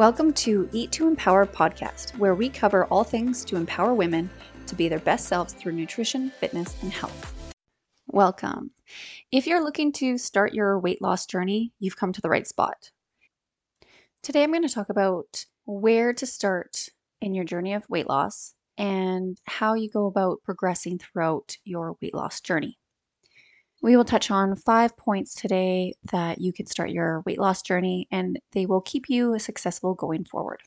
Welcome to Eat to Empower podcast, where we cover all things to empower women to be their best selves through nutrition, fitness, and health. Welcome. If you're looking to start your weight loss journey, you've come to the right spot. Today, I'm going to talk about where to start in your journey of weight loss and how you go about progressing throughout your weight loss journey. We will touch on five points today that you can start your weight loss journey and they will keep you successful going forward.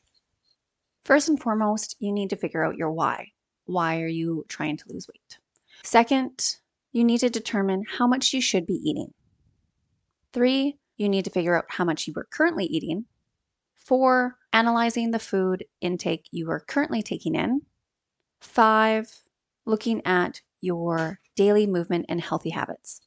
First and foremost, you need to figure out your why. Why are you trying to lose weight? Second, you need to determine how much you should be eating. Three, you need to figure out how much you are currently eating. Four, analyzing the food intake you are currently taking in. Five, looking at your daily movement and healthy habits.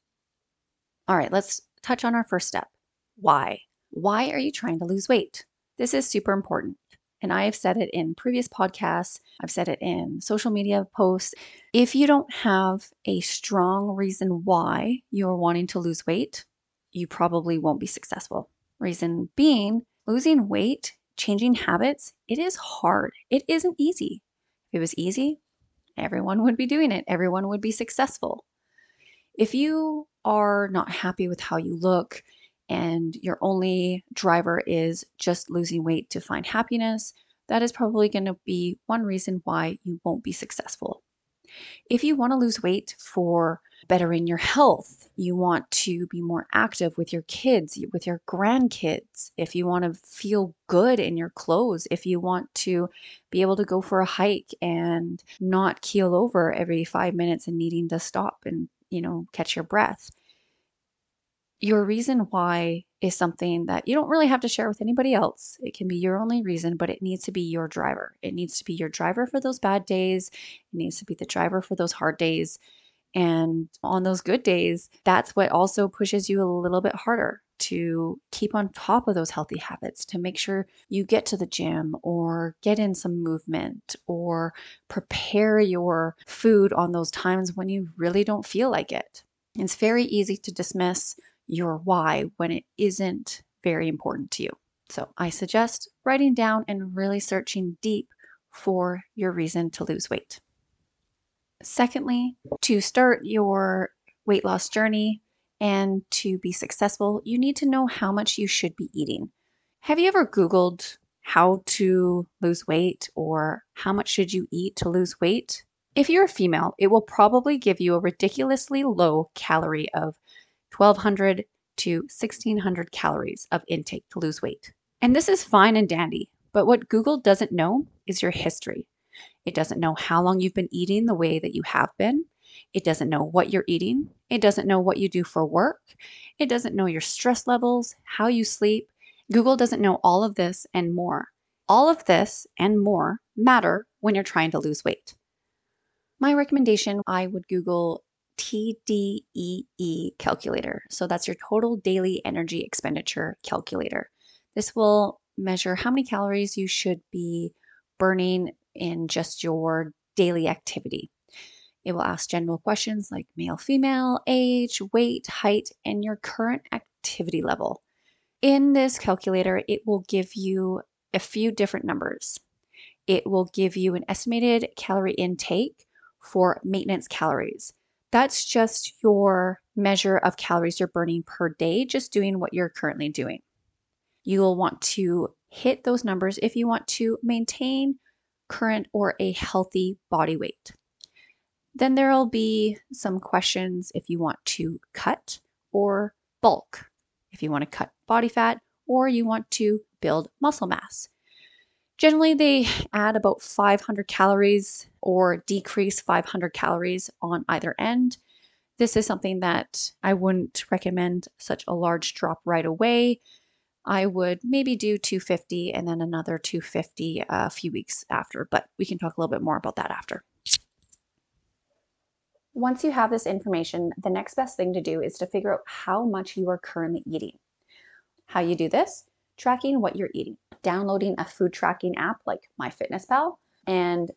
All right, let's touch on our first step. Why? Why are you trying to lose weight? This is super important. And I have said it in previous podcasts, I've said it in social media posts. If you don't have a strong reason why you're wanting to lose weight, you probably won't be successful. Reason being, losing weight, changing habits, it is hard. It isn't easy. If it was easy, everyone would be doing it, everyone would be successful. If you are not happy with how you look and your only driver is just losing weight to find happiness, that is probably going to be one reason why you won't be successful. If you want to lose weight for bettering your health, you want to be more active with your kids, with your grandkids, if you want to feel good in your clothes, if you want to be able to go for a hike and not keel over every five minutes and needing to stop and you know, catch your breath. Your reason why is something that you don't really have to share with anybody else. It can be your only reason, but it needs to be your driver. It needs to be your driver for those bad days. It needs to be the driver for those hard days. And on those good days, that's what also pushes you a little bit harder to keep on top of those healthy habits, to make sure you get to the gym or get in some movement or prepare your food on those times when you really don't feel like it. It's very easy to dismiss your why when it isn't very important to you. So I suggest writing down and really searching deep for your reason to lose weight. Secondly, to start your weight loss journey and to be successful, you need to know how much you should be eating. Have you ever Googled how to lose weight or how much should you eat to lose weight? If you're a female, it will probably give you a ridiculously low calorie of 1200 to 1600 calories of intake to lose weight. And this is fine and dandy, but what Google doesn't know is your history. It doesn't know how long you've been eating the way that you have been. It doesn't know what you're eating. It doesn't know what you do for work. It doesn't know your stress levels, how you sleep. Google doesn't know all of this and more. All of this and more matter when you're trying to lose weight. My recommendation I would Google TDEE calculator. So that's your total daily energy expenditure calculator. This will measure how many calories you should be burning in just your daily activity. It will ask general questions like male, female, age, weight, height, and your current activity level. In this calculator, it will give you a few different numbers. It will give you an estimated calorie intake for maintenance calories. That's just your measure of calories you're burning per day, just doing what you're currently doing. You will want to hit those numbers if you want to maintain current, or a healthy body weight. Then there will be some questions if you want to cut or bulk, if you want to cut body fat or you want to build muscle mass. Generally, they add about 500 calories or decrease 500 calories on either end. This is something that I wouldn't recommend such a large drop right away I would maybe do 250 and then another 250 a few weeks after, but we can talk a little bit more about that after. Once you have this information, the next best thing to do is to figure out how much you are currently eating. How you do this? Tracking what you're eating, downloading a food tracking app like MyFitnessPal, and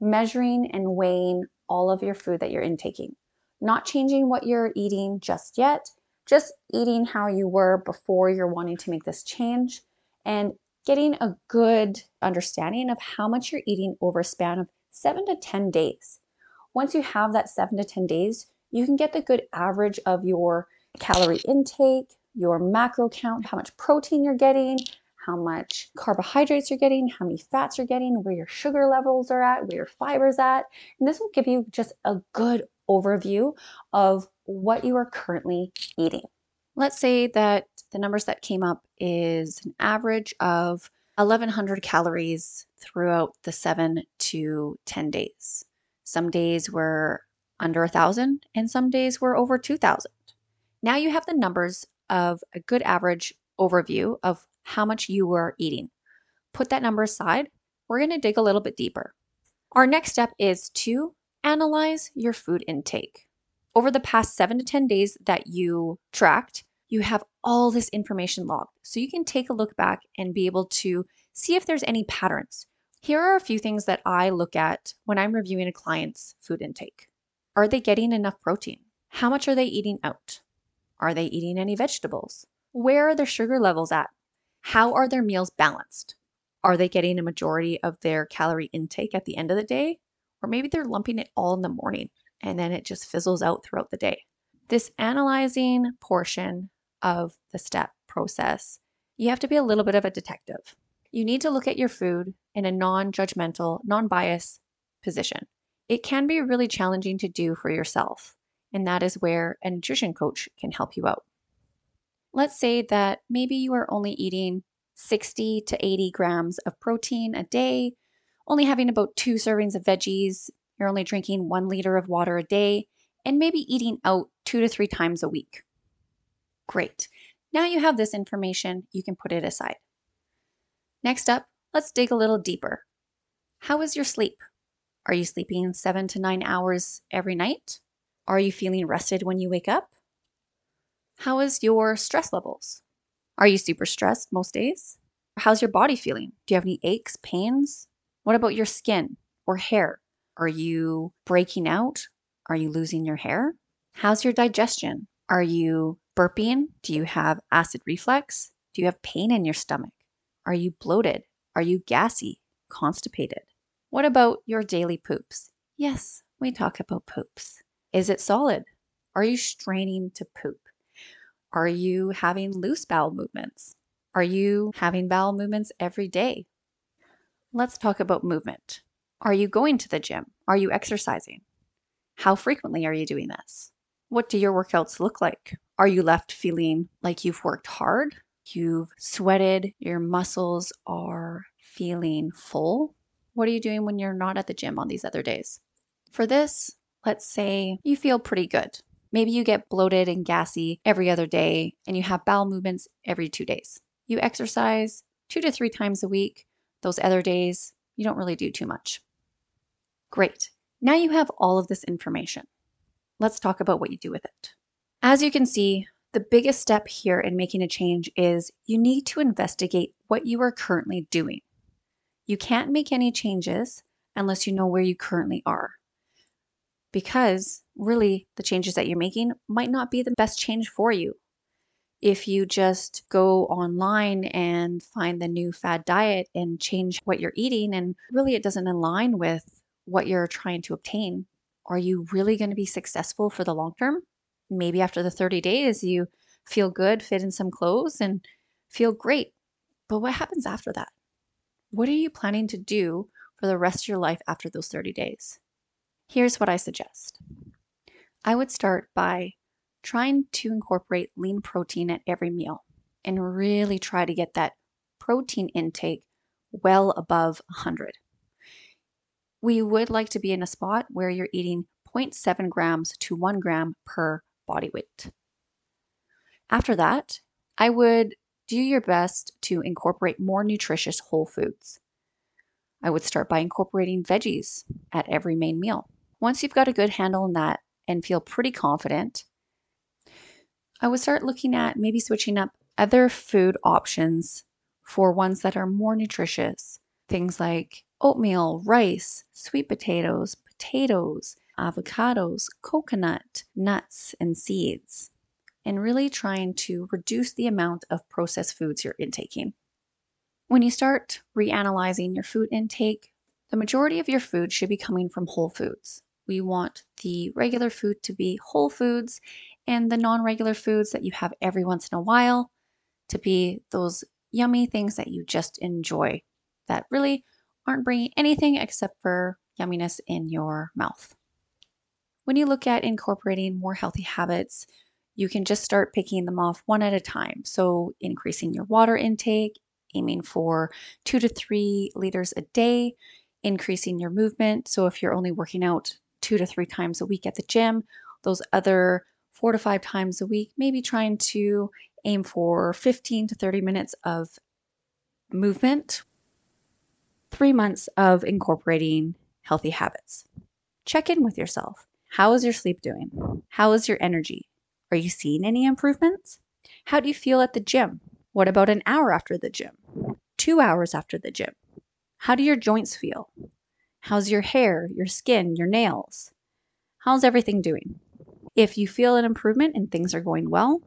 measuring and weighing all of your food that you're intaking. Not changing what you're eating just yet, just eating how you were before you're wanting to make this change and getting a good understanding of how much you're eating over a span of seven to 10 days. Once you have that seven to 10 days, you can get the good average of your calorie intake, your macro count, how much protein you're getting, how much carbohydrates you're getting, how many fats you're getting, where your sugar levels are at, where your fiber's at. And this will give you just a good overview of what you are currently eating. Let's say that the numbers that came up is an average of 1100 calories throughout the 7 to 10 days. Some days were under a 1000 and some days were over 2000. Now you have the numbers of a good average overview of how much you were eating. Put that number aside. We're going to dig a little bit deeper. Our next step is to analyze your food intake. Over the past seven to 10 days that you tracked, you have all this information logged. So you can take a look back and be able to see if there's any patterns. Here are a few things that I look at when I'm reviewing a client's food intake. Are they getting enough protein? How much are they eating out? Are they eating any vegetables? Where are their sugar levels at? How are their meals balanced? Are they getting a majority of their calorie intake at the end of the day? Or maybe they're lumping it all in the morning and then it just fizzles out throughout the day. This analyzing portion of the step process, you have to be a little bit of a detective. You need to look at your food in a non judgmental, non biased position. It can be really challenging to do for yourself, and that is where a nutrition coach can help you out. Let's say that maybe you are only eating 60 to 80 grams of protein a day, only having about two servings of veggies, you're only drinking one liter of water a day, and maybe eating out two to three times a week. Great. Now you have this information, you can put it aside. Next up, let's dig a little deeper. How is your sleep? Are you sleeping seven to nine hours every night? Are you feeling rested when you wake up? How is your stress levels? Are you super stressed most days? How's your body feeling? Do you have any aches, pains? What about your skin or hair? Are you breaking out? Are you losing your hair? How's your digestion? Are you burping? Do you have acid reflux? Do you have pain in your stomach? Are you bloated? Are you gassy? Constipated? What about your daily poops? Yes, we talk about poops. Is it solid? Are you straining to poop? Are you having loose bowel movements? Are you having bowel movements every day? Let's talk about movement. Are you going to the gym? Are you exercising? How frequently are you doing this? What do your workouts look like? Are you left feeling like you've worked hard? You've sweated, your muscles are feeling full? What are you doing when you're not at the gym on these other days? For this, let's say you feel pretty good. Maybe you get bloated and gassy every other day and you have bowel movements every two days. You exercise two to three times a week. Those other days, you don't really do too much. Great. Now you have all of this information. Let's talk about what you do with it. As you can see, the biggest step here in making a change is you need to investigate what you are currently doing. You can't make any changes unless you know where you currently are because really the changes that you're making might not be the best change for you. If you just go online and find the new fad diet and change what you're eating, and really it doesn't align with what you're trying to obtain, are you really going to be successful for the long term? Maybe after the 30 days, you feel good, fit in some clothes, and feel great. But what happens after that? What are you planning to do for the rest of your life after those 30 days? Here's what I suggest I would start by trying to incorporate lean protein at every meal and really try to get that protein intake well above 100. We would like to be in a spot where you're eating 0.7 grams to 1 gram per body weight. After that, I would do your best to incorporate more nutritious whole foods. I would start by incorporating veggies at every main meal. Once you've got a good handle on that and feel pretty confident, I would start looking at maybe switching up other food options for ones that are more nutritious. Things like oatmeal, rice, sweet potatoes, potatoes, avocados, coconut, nuts, and seeds, and really trying to reduce the amount of processed foods you're intaking. When you start reanalyzing your food intake, the majority of your food should be coming from whole foods. We want the regular food to be whole foods and the non regular foods that you have every once in a while to be those yummy things that you just enjoy that really aren't bringing anything except for yumminess in your mouth. When you look at incorporating more healthy habits, you can just start picking them off one at a time. So, increasing your water intake, aiming for two to three liters a day, increasing your movement. So, if you're only working out two to three times a week at the gym, those other four to five times a week, maybe trying to aim for 15 to 30 minutes of movement, three months of incorporating healthy habits. Check in with yourself. How is your sleep doing? How is your energy? Are you seeing any improvements? How do you feel at the gym? What about an hour after the gym? Two hours after the gym? How do your joints feel? How's your hair, your skin, your nails? How's everything doing? If you feel an improvement and things are going well,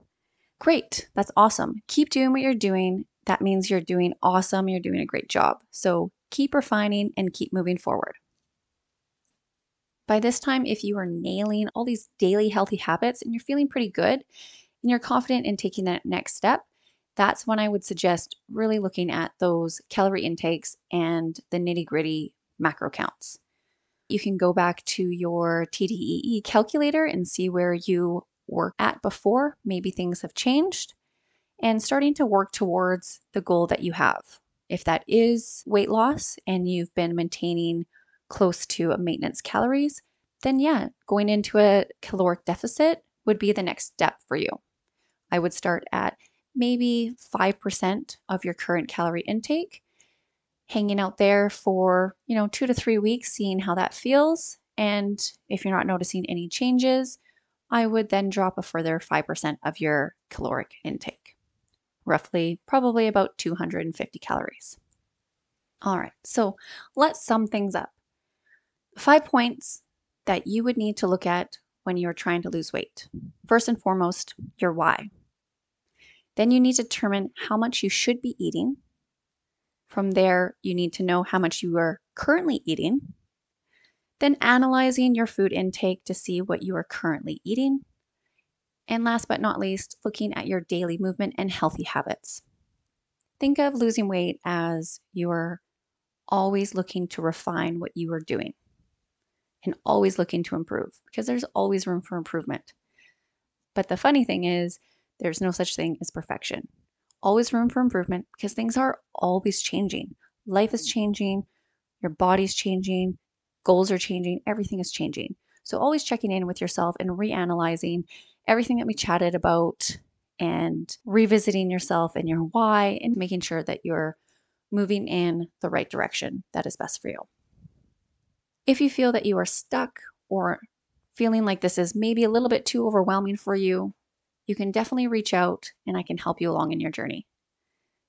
great. That's awesome. Keep doing what you're doing. That means you're doing awesome. You're doing a great job. So keep refining and keep moving forward. By this time, if you are nailing all these daily healthy habits and you're feeling pretty good and you're confident in taking that next step, that's when I would suggest really looking at those calorie intakes and the nitty gritty macro counts. You can go back to your TDEE calculator and see where you were at before. Maybe things have changed and starting to work towards the goal that you have. If that is weight loss and you've been maintaining close to maintenance calories, then yeah, going into a caloric deficit would be the next step for you. I would start at maybe 5% of your current calorie intake, hanging out there for, you know, 2 to 3 weeks seeing how that feels, and if you're not noticing any changes, I would then drop a further 5% of your caloric intake. Roughly probably about 250 calories. All right, so let's sum things up. Five points that you would need to look at when you're trying to lose weight. First and foremost, your why. Then you need to determine how much you should be eating. From there, you need to know how much you are currently eating. Then analyzing your food intake to see what you are currently eating. And last but not least, looking at your daily movement and healthy habits. Think of losing weight as you are always looking to refine what you are doing and always looking to improve because there's always room for improvement. But the funny thing is, there's no such thing as perfection. Always room for improvement because things are always changing. Life is changing, your body's changing, goals are changing, everything is changing. So, always checking in with yourself and reanalyzing everything that we chatted about and revisiting yourself and your why and making sure that you're moving in the right direction that is best for you. If you feel that you are stuck or feeling like this is maybe a little bit too overwhelming for you, you can definitely reach out and I can help you along in your journey.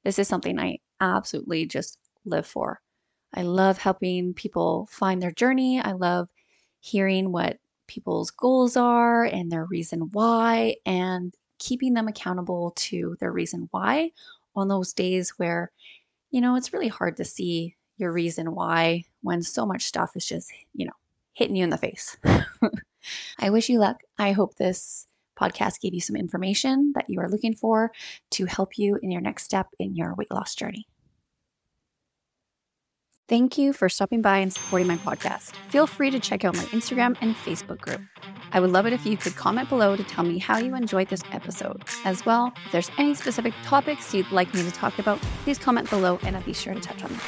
This is something I absolutely just live for. I love helping people find their journey. I love hearing what people's goals are and their reason why, and keeping them accountable to their reason why on those days where, you know, it's really hard to see your reason why when so much stuff is just, you know, hitting you in the face. I wish you luck. I hope this podcast gave you some information that you are looking for to help you in your next step in your weight loss journey. Thank you for stopping by and supporting my podcast. Feel free to check out my Instagram and Facebook group. I would love it if you could comment below to tell me how you enjoyed this episode. As well, if there's any specific topics you'd like me to talk about, please comment below and I'll be sure to touch on them.